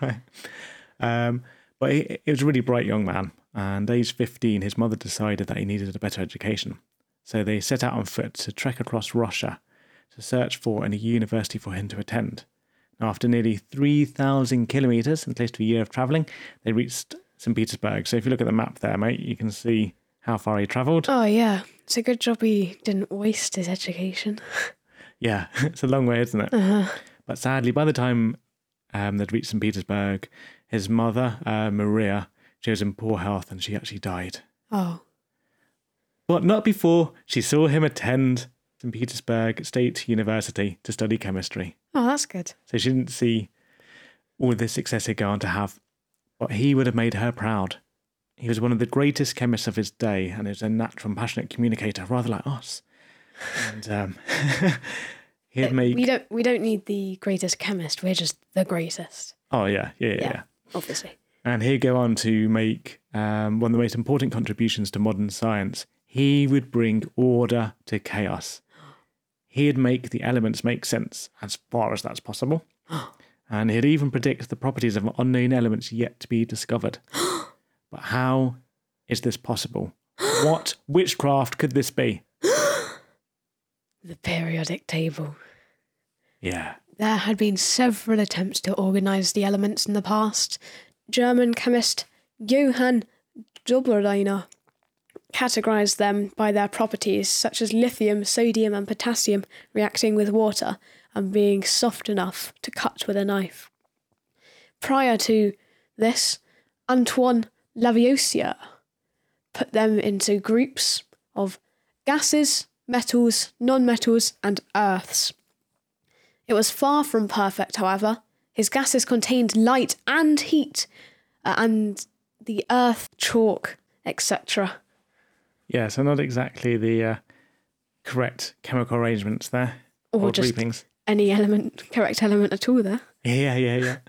Speaker 1: right. Um, but he, he was a really bright young man, and age 15, his mother decided that he needed a better education. So they set out on foot to trek across Russia to search for a university for him to attend. After nearly 3,000 kilometres and close to a year of travelling, they reached St. Petersburg. So if you look at the map there, mate, you can see how far he travelled.
Speaker 3: Oh, yeah. It's a good job he didn't waste his education.
Speaker 1: Yeah, it's a long way, isn't it?
Speaker 3: Uh-huh.
Speaker 1: But sadly, by the time um, they'd reached St. Petersburg, his mother, uh, Maria, she was in poor health and she actually died.
Speaker 3: Oh.
Speaker 1: But not before she saw him attend St. Petersburg State University to study chemistry.
Speaker 3: Oh, that's good.
Speaker 1: So she didn't see all the success he'd go on to have, but he would have made her proud. He was one of the greatest chemists of his day and he was a natural and passionate communicator, rather like us. And um, he'd make.
Speaker 3: We don't we don't need the greatest chemist. We're just the greatest,
Speaker 1: Oh, yeah, yeah, yeah.
Speaker 3: Yeah.
Speaker 1: yeah.
Speaker 3: obviously.
Speaker 1: And he'd go on to make um, one of the most important contributions to modern science. He would bring order to chaos. He'd make the elements make sense as far as that's possible. and he'd even predict the properties of unknown elements yet to be discovered. but how is this possible? what witchcraft could this be?
Speaker 3: The periodic table.
Speaker 1: Yeah.
Speaker 3: There had been several attempts to organise the elements in the past. German chemist Johann Döbereiner categorised them by their properties, such as lithium, sodium, and potassium reacting with water and being soft enough to cut with a knife. Prior to this, Antoine Lavoisier put them into groups of gases, metals, non metals, and earths. It was far from perfect, however. His gases contained light and heat, uh, and the earth, chalk, etc.
Speaker 1: Yeah, so not exactly the uh, correct chemical arrangements there.
Speaker 3: Or just
Speaker 1: groupings.
Speaker 3: any element, correct element at all there.
Speaker 1: Yeah, yeah, yeah.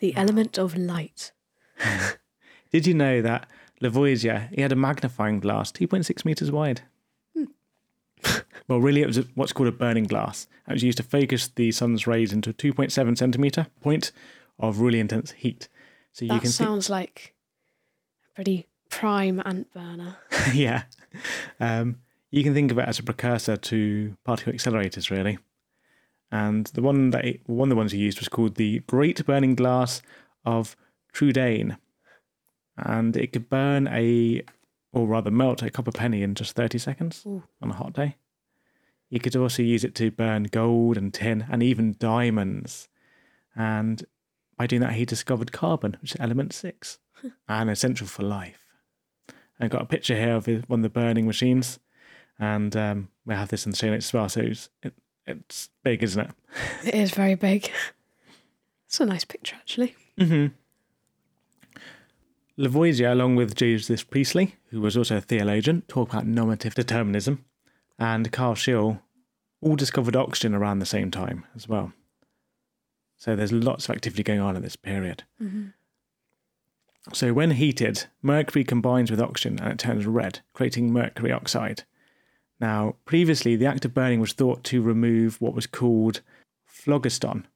Speaker 3: The element of light.
Speaker 1: Did you know that Lavoisier he had a magnifying glass 2.6 meters wide? well, really, it was what's called a burning glass. It was used to focus the sun's rays into a 2.7 centimeter point of really intense heat. So you
Speaker 3: That
Speaker 1: can
Speaker 3: sounds like a pretty prime ant burner.
Speaker 1: yeah, um, you can think of it as a precursor to particle accelerators, really. And the one that it, one of the ones he used was called the Great Burning Glass of Trudaine, and it could burn a, or rather melt a copper penny in just thirty seconds
Speaker 3: Ooh.
Speaker 1: on a hot day. You could also use it to burn gold and tin and even diamonds. And by doing that, he discovered carbon, which is element six, and essential for life. I got a picture here of one of the burning machines, and um, we have this in the show notes as well. So it's, it, it's big, isn't it?
Speaker 3: It is very big. It's a nice picture, actually.
Speaker 1: Mm-hmm. Lavoisier, along with Joseph Priestley, who was also a theologian, talk about nominative determinism, and Carl Scheele all discovered oxygen around the same time as well. So there's lots of activity going on in this period. So when heated, mercury combines with oxygen and it turns red, creating mercury oxide. Now, previously, the act of burning was thought to remove what was called phlogiston,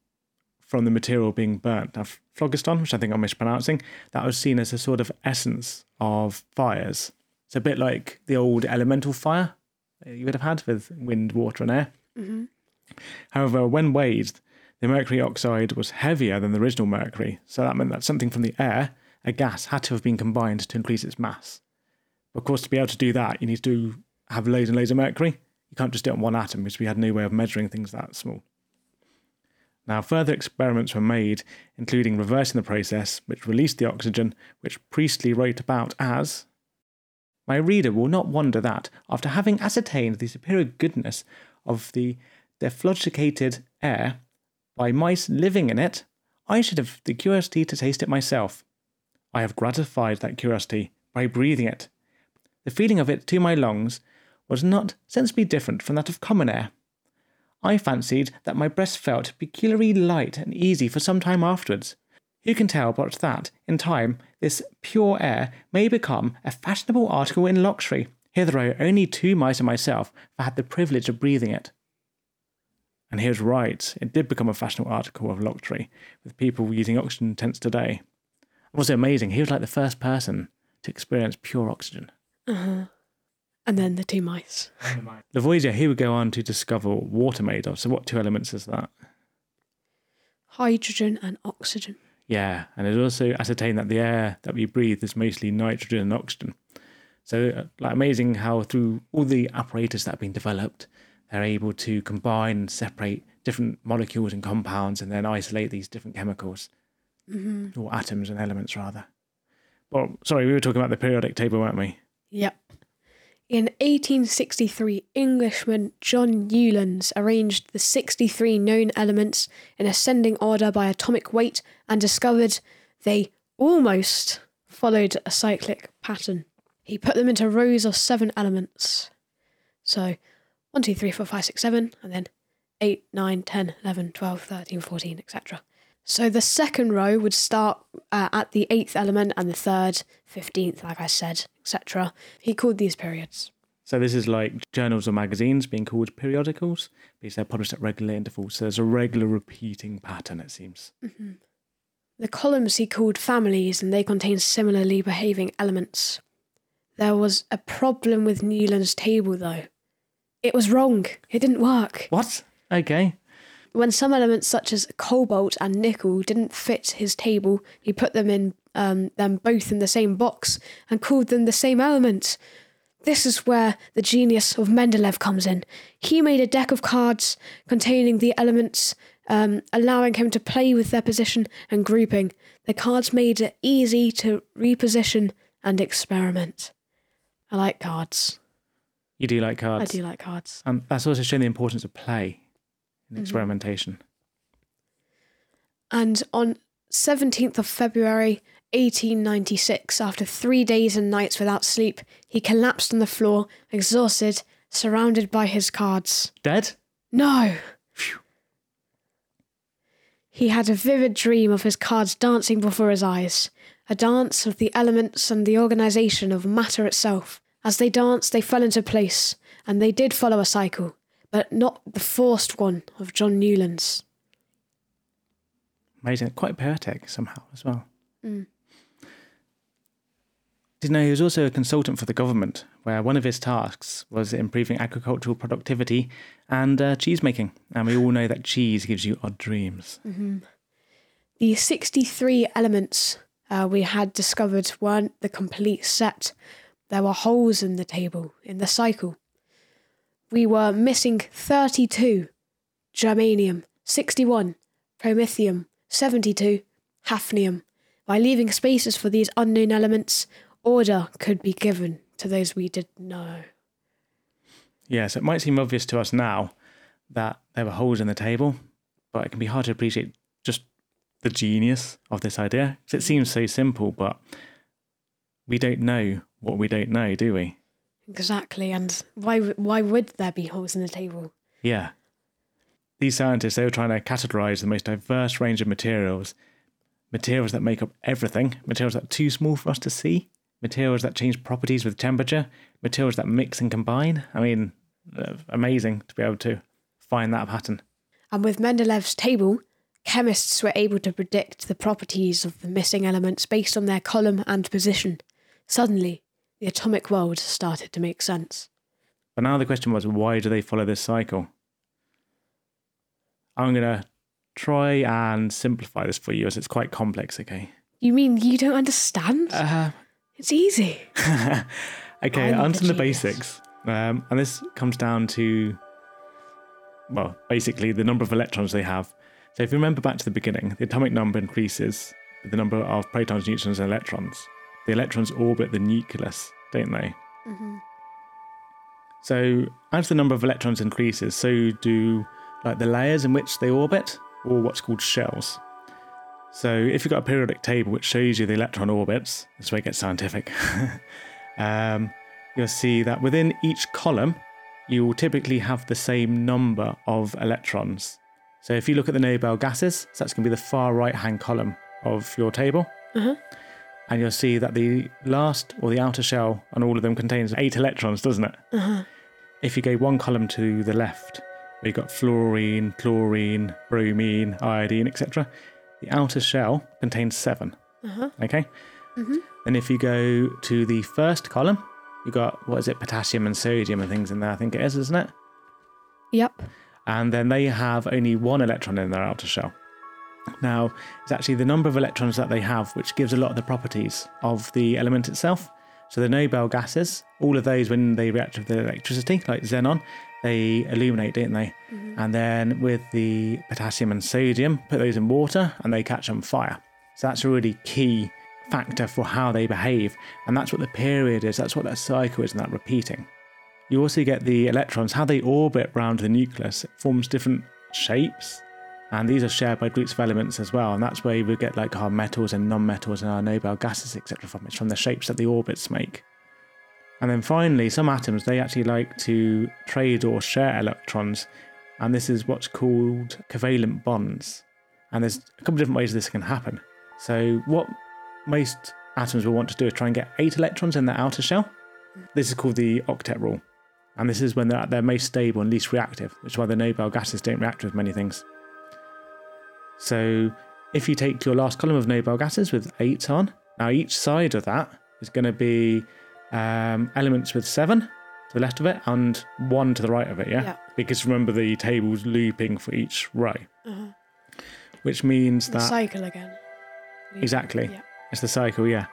Speaker 1: from the material being burnt. Now, phlogiston, which I think I'm mispronouncing, that was seen as a sort of essence of fires. It's a bit like the old elemental fire you would have had with wind, water, and air. Mm-hmm. However, when weighed, the mercury oxide was heavier than the original mercury, so that meant that something from the air, a gas, had to have been combined to increase its mass. Of course, to be able to do that, you need to have loads and loads of mercury. You can't just do it on one atom, because we had no way of measuring things that small. Now, further experiments were made, including reversing the process, which released the oxygen, which Priestley wrote about as My reader will not wonder that, after having ascertained the superior goodness of the dephlogisticated air by mice living in it, I should have the curiosity to taste it myself. I have gratified that curiosity by breathing it. The feeling of it to my lungs was not sensibly different from that of common air. I fancied that my breast felt peculiarly light and easy for some time afterwards. Who can tell but that, in time, this pure air may become a fashionable article in luxury? Hitherto, only two mice and myself have had the privilege of breathing it. And he was right, it did become a fashionable article of luxury, with people using oxygen tents today. It was amazing, he was like the first person to experience pure oxygen.
Speaker 3: Uh-huh. And then the two mice.
Speaker 1: Lavoisier, he would go on to discover water made of. So, what two elements is that?
Speaker 3: Hydrogen and oxygen.
Speaker 1: Yeah, and it also ascertained that the air that we breathe is mostly nitrogen and oxygen. So, uh, like, amazing how through all the apparatus that have been developed, they're able to combine and separate different molecules and compounds and then isolate these different chemicals
Speaker 3: Mm-hmm.
Speaker 1: or atoms and elements, rather. Well, sorry, we were talking about the periodic table, weren't we?
Speaker 3: Yep. In 1863, Englishman John Newlands arranged the 63 known elements in ascending order by atomic weight and discovered they almost followed a cyclic pattern. He put them into rows of seven elements. So 1, 2, 3, 4, 5, 6, 7, and then 8, 9, 10, 11, 12, 13, 14, etc. So the second row would start uh, at the eighth element and the third, 15th, like I said, etc. He called these periods.
Speaker 1: So this is like journals or magazines being called periodicals because they're published at regular intervals. So there's a regular repeating pattern, it seems.
Speaker 3: The columns he called families and they contained similarly behaving elements. There was a problem with Newland's table though. It was wrong. It didn't work.
Speaker 1: What? Okay.
Speaker 3: When some elements such as cobalt and nickel didn't fit his table, he put them in um, them both in the same box and called them the same element. This is where the genius of Mendeleev comes in. He made a deck of cards containing the elements, um, allowing him to play with their position and grouping. The cards made it easy to reposition and experiment. I like cards.
Speaker 1: You do like cards.
Speaker 3: I do like cards.
Speaker 1: And that's also showing the importance of play in mm-hmm. experimentation.
Speaker 3: And on 17th of February 1896, after three days and nights without sleep, he collapsed on the floor, exhausted, surrounded by his cards.
Speaker 1: Dead?
Speaker 3: No! Phew. He had a vivid dream of his cards dancing before his eyes, a dance of the elements and the organisation of matter itself. As they danced, they fell into place, and they did follow a cycle, but not the forced one of John Newland's.
Speaker 1: Amazing. Quite poetic somehow as well. Did you know he was also a consultant for the government, where one of his tasks was improving agricultural productivity and uh, cheese making. And we all know that cheese gives you odd dreams.
Speaker 3: The 63 elements uh, we had discovered weren't the complete set. There were holes in the table, in the cycle. We were missing 32 germanium, 61 promethium, 72 hafnium. By leaving spaces for these unknown elements, order could be given to those we didn't know.
Speaker 1: Yes, it might seem obvious to us now that there were holes in the table, but it can be hard to appreciate just the genius of this idea. 'Cause it seems so simple, but we don't know what we don't know, do we?
Speaker 3: Exactly, and why why would there be holes in the table?
Speaker 1: Yeah. These scientists, they were trying to categorize the most diverse range of materials, materials that make up everything, materials that are too small for us to see, materials that change properties with temperature, materials that mix and combine. I mean, uh, amazing to be able to find that pattern.
Speaker 3: And with Mendeleev's table, chemists were able to predict the properties of the missing elements based on their column and position. Suddenly, the atomic world started to make sense.
Speaker 1: But now the question was, why do they follow this cycle? I'm going to try and simplify this for you as it's quite complex, okay?
Speaker 3: You mean you don't understand?
Speaker 1: Uh, huh.
Speaker 3: it's easy.
Speaker 1: okay,
Speaker 3: I'm the
Speaker 1: the basics. Um, and this comes down to, well, basically the number of electrons they have. So if you remember back to the beginning, the atomic number increases with the number of protons, neutrons, and electrons. The electrons orbit the nucleus, don't they?
Speaker 3: hmm
Speaker 1: So as the number of electrons increases, so do like the layers in which they orbit, or what's called shells. So if you've got a periodic table which shows you the electron orbits, this is where it gets scientific, um, you'll see that within each column, you will typically have the same number of electrons. So if you look at the noble gases, so that's going to be the far right hand column of your table.
Speaker 3: Uh-huh.
Speaker 1: And you'll see that the last or the outer shell on all of them contains eight electrons, doesn't it?
Speaker 3: Uh-huh.
Speaker 1: if you go one column to the left, where you've got fluorine, chlorine, bromine, iodine, etc., the outer shell contains seven.
Speaker 3: Uh-huh.
Speaker 1: Okay?
Speaker 3: Mhm.
Speaker 1: Then if you go to the first column, you've got, what is it, potassium and sodium and things in there, I think it is, isn't it?
Speaker 3: Yep.
Speaker 1: And then they have only one electron in their outer shell. Now, it's actually the number of electrons that they have which gives a lot of the properties of the element itself. So the noble gases, all of those when they react with the electricity, like xenon, they illuminate, don't they? Mm-hmm. And then with the potassium and sodium, put those in water and they catch on fire. So that's a really key factor for how they behave. And that's what the period is, that's what that cycle is, and that repeating. You also get the electrons, how they orbit around the nucleus. It forms different shapes. And these are shared by groups of elements as well. And that's where we get like our metals and non-metals and our noble gases, etc. from. It's from the shapes that the orbits make. And then finally, some atoms, they actually like to trade or share electrons. And this is what's called covalent bonds. And there's a couple of different ways this can happen. So what most atoms will want to do is try and get eight electrons in their outer shell. This is called the octet rule. And this is when they're at their most stable and least reactive, which is why the noble gases don't react with many things. So if you take your last column of noble gases with eight on, now each side of that is going to be um, elements with seven to the left of it and one to the right of it, yeah?
Speaker 3: Yeah.
Speaker 1: Because remember the table's looping for each row,
Speaker 3: Uh-huh.
Speaker 1: which means
Speaker 3: The
Speaker 1: that.
Speaker 3: cycle again.
Speaker 1: Exactly.
Speaker 3: Yeah.
Speaker 1: It's the cycle, yeah.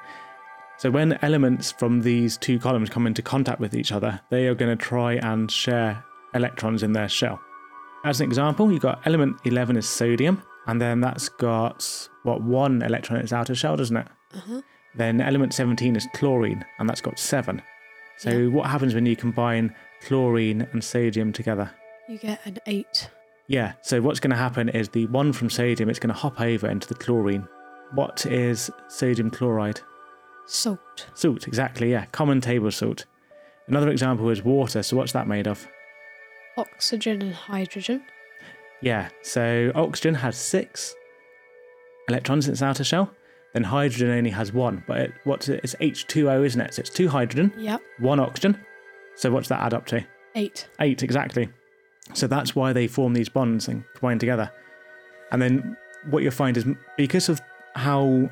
Speaker 1: So when elements from these two columns come into contact with each other, they are going to try and share electrons in their shell. As an example, you've got element 11 is sodium, and then that's got, what, one electron in its outer shell, doesn't it?
Speaker 3: Uh-huh.
Speaker 1: Then element 17 is chlorine, and that's got seven. So
Speaker 3: Yeah.
Speaker 1: what happens when you combine chlorine and sodium together?
Speaker 3: You get an eight.
Speaker 1: Yeah, so what's going to happen is the one from sodium, it's going to hop over into the chlorine. What is sodium chloride?
Speaker 3: Salt.
Speaker 1: Salt, exactly, yeah. Common table salt. Another example is water. So, what's that made of?
Speaker 3: Oxygen and hydrogen.
Speaker 1: Yeah, so oxygen has six electrons in its outer shell. Then hydrogen only has one, but it, what's it? It's H2O, isn't it? So it's two hydrogen,
Speaker 3: Yep.
Speaker 1: one oxygen. So what's that add up to?
Speaker 3: Eight.
Speaker 1: Eight, exactly. So that's why they form these bonds and combine together. And then what you'll find is because of how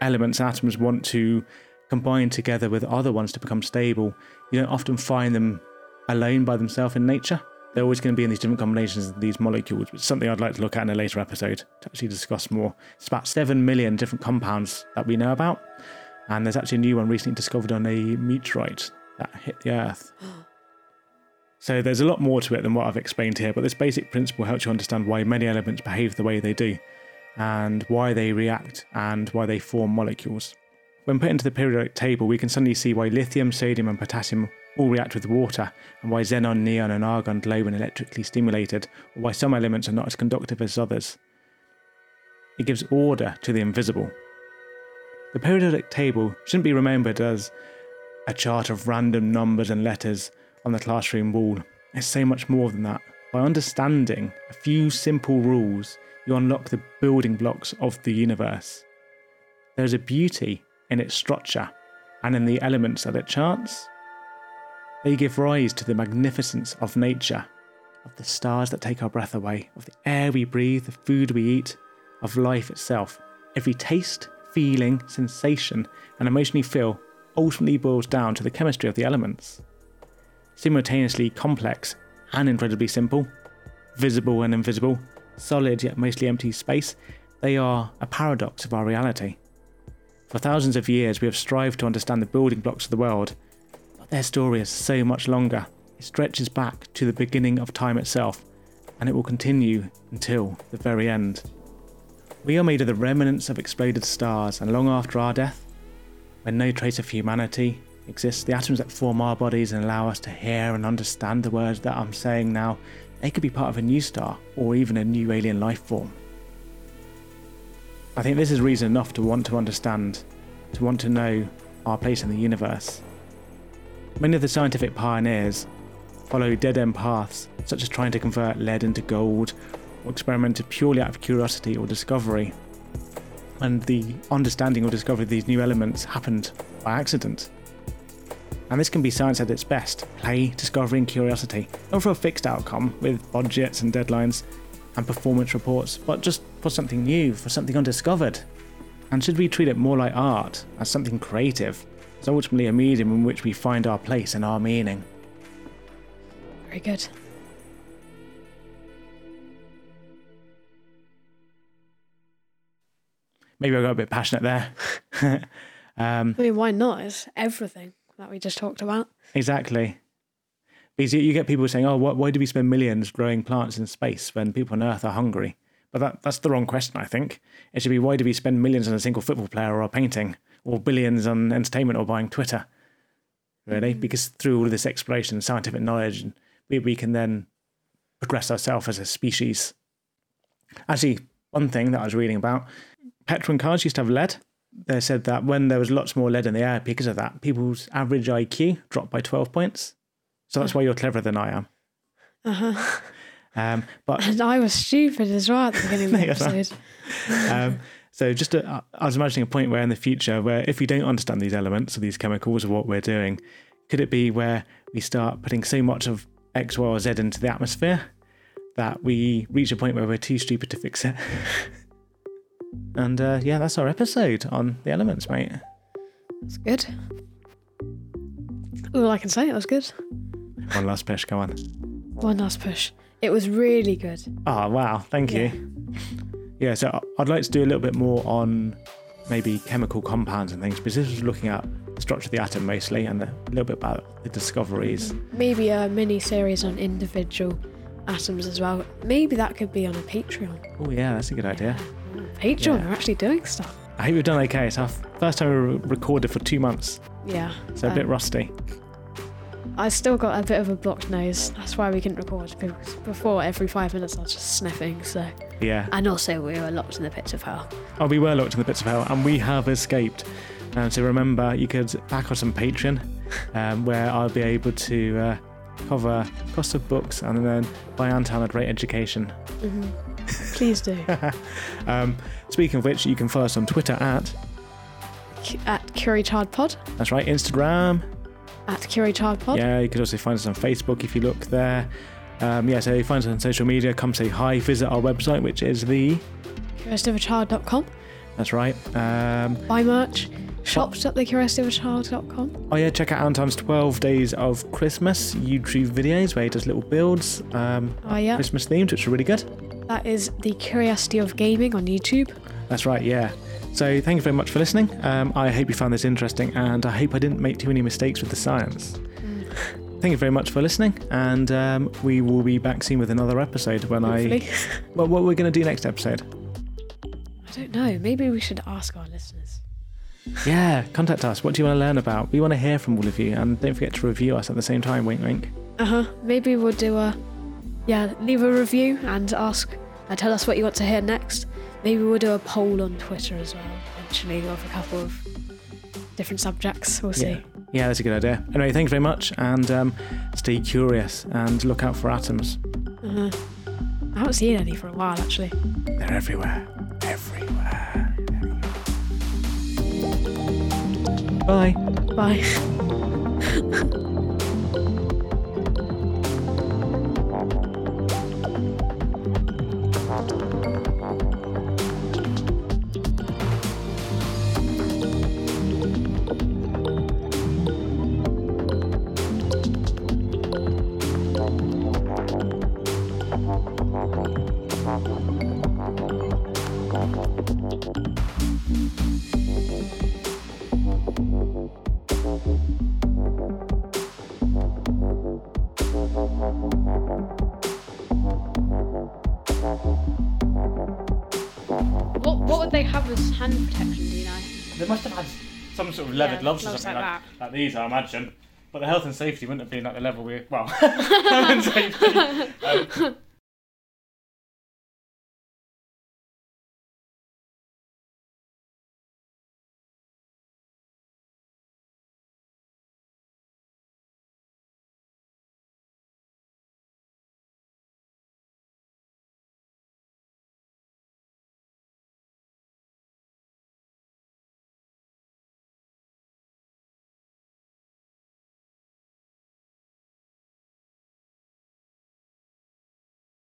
Speaker 1: elements, atoms want to combine together with other ones to become stable, you don't often find them alone by themselves in nature. They're always going to be in these different combinations of these molecules, which is something I'd like to look at in a later episode to actually discuss more. It's about 7 million different compounds that we know about. And there's actually a new one recently discovered on a meteorite that hit the Earth. So there's a lot more to it than what I've explained here, but this basic principle helps you understand why many elements behave the way they do, and why they react, and why they form molecules. When put into the periodic table, we can suddenly see why lithium, sodium, and potassium all react with water, and why xenon, neon, and argon glow when electrically stimulated, or why some elements are not as conductive as others. It gives order to the invisible. The periodic table shouldn't be remembered as a chart of random numbers and letters on the classroom wall. It's so much more than that. By understanding a few simple rules, you unlock the building blocks of the universe. There is a beauty in its structure and in the elements that it charts. They give rise to the magnificence of nature, of the stars that take our breath away, of the air we breathe, the food we eat, of life itself. Every taste, feeling, sensation, and emotion you feel ultimately boils down to the chemistry of the elements. Simultaneously complex and incredibly simple, visible and invisible, solid yet mostly empty space, they are a paradox of our reality. For thousands of years, we have strived to understand the building blocks of the world, their story is so much longer. It stretches back to the beginning of time itself, and it will continue until the very end. We are made of the remnants of exploded stars, and long after our death, when no trace of humanity exists, the atoms that form our bodies and allow us to hear and understand the words that I'm saying now, they could be part of a new star or even a new alien life form. I think this is reason enough to want to understand, to want to know our place in the universe. Many of the scientific pioneers follow dead end paths, such as trying to convert lead into gold, or experimented purely out of curiosity or discovery. And the understanding or discovery of these new elements happened by accident. And this can be science at its best play, discovery, and curiosity, not for a fixed outcome with budgets and deadlines and performance reports, but just for something new, for something undiscovered. And should we treat it more like art, as something creative, as ultimately a medium in which we find our place and our meaning?
Speaker 3: Very good.
Speaker 1: Maybe I got a bit passionate there. um,
Speaker 3: I mean, why not? It's everything that we just talked about.
Speaker 1: exactly. Because you, get people saying, oh, why, why do we spend millions growing plants in space when people on Earth are hungry? But that, that's the wrong question, I think. It should be, why do we spend millions on a single football player or a painting, or billions on entertainment or buying Twitter? Really? Because through all of this exploration, scientific knowledge, and we, we can then progress ourselves as a species. Actually, one thing that I was reading about petrol cars used to have lead. They said that when there was lots more lead in the air because of that, people's average IQ dropped by 12 points. So that's why you're cleverer than I am.
Speaker 3: Uh-huh.
Speaker 1: Um, but
Speaker 3: And I was stupid as well at the beginning of the
Speaker 1: No, you're not.
Speaker 3: episode.
Speaker 1: um, so just a, I was imagining a point where in the future, where if we don't understand these elements or these chemicals or what we're doing, could it be where we start putting so much of X, Y, or Z into the atmosphere that we reach a point where we're too stupid to fix it? and uh, yeah, that's our episode on the elements, mate.
Speaker 3: That's good. All I can say, it was good.
Speaker 1: One last push, go on.
Speaker 3: One last push. It was really good.
Speaker 1: Oh, wow. Thank you. Yeah, so I'd like to do a little bit more on maybe chemical compounds and things because this was looking at the structure of the atom mostly and a little bit about the discoveries.
Speaker 3: Maybe a mini series on individual atoms as well. Maybe that could be on a Patreon.
Speaker 1: Oh, yeah, that's a good idea.
Speaker 3: Patreon,
Speaker 1: Yeah.
Speaker 3: we're actually doing stuff.
Speaker 1: I hope we've done okay. It's our first time we recorded for two months,
Speaker 3: Yeah.
Speaker 1: so a bit
Speaker 3: um,
Speaker 1: rusty.
Speaker 3: I still got a bit of a blocked nose. That's why we couldn't record because before every five minutes I was just sniffing. So,
Speaker 1: Yeah.
Speaker 3: and also we were locked in the pits of hell.
Speaker 1: Oh, we were locked in the pits of hell and we have escaped. Um, so remember, you could back us on Patreon um, where I'll be able to uh, cover cost of books and then buy Anton a great education.
Speaker 3: Please do
Speaker 1: Um, speaking of which, you can follow us on Twitter at,
Speaker 3: at Curry Pod.
Speaker 1: that's right, Instagram.
Speaker 3: At Curry Pod.
Speaker 1: Yeah, you could also find us on Facebook if you look there. Um, yeah, so you find us on social media. Come say hi. Visit our website, which is the.
Speaker 3: CuriosityOfAChild.com.
Speaker 1: That's right. Um,
Speaker 3: Buy merch. Shops at Shops.thecuriosityofAChild.com.
Speaker 1: oh yeah, check out Anton's 12 Days of Christmas YouTube videos where he does little builds, um,
Speaker 3: Oh yeah,
Speaker 1: Christmas themed, which are really good.
Speaker 3: that is the Curiosity of Gaming on YouTube.
Speaker 1: That's right. Yeah. So thank you very much for listening. Um, I hope you found this interesting, and I hope I didn't make too many mistakes with the science. Thank you very much for listening, and um, we will be back soon with another episode when
Speaker 3: Hopefully.
Speaker 1: I. Well, what we're going to do next episode?
Speaker 3: I don't know. Maybe we should ask our listeners.
Speaker 1: Yeah, contact us. What do you want to learn about? We want to hear from all of you, and don't forget to review us at the same time. Wink, wink.
Speaker 3: Uh huh. Maybe we'll do a yeah. Leave a review and ask. Uh, tell us what you want to hear next. Maybe we'll do a poll on Twitter as well. Eventually, of a couple of different subjects. We'll see.
Speaker 1: Yeah. yeah, that's a good idea. Anyway, thank you very much, and um, stay curious and look out for atoms.
Speaker 3: Uh-huh. I haven't seen any for a while actually.
Speaker 1: They're everywhere. Everywhere. Bye.
Speaker 3: Bye.
Speaker 1: sort of leather
Speaker 3: Yeah,
Speaker 1: gloves or something
Speaker 3: like
Speaker 1: like, like these, I imagine. But the health and safety wouldn't have been at the level we well, health and safety. Um,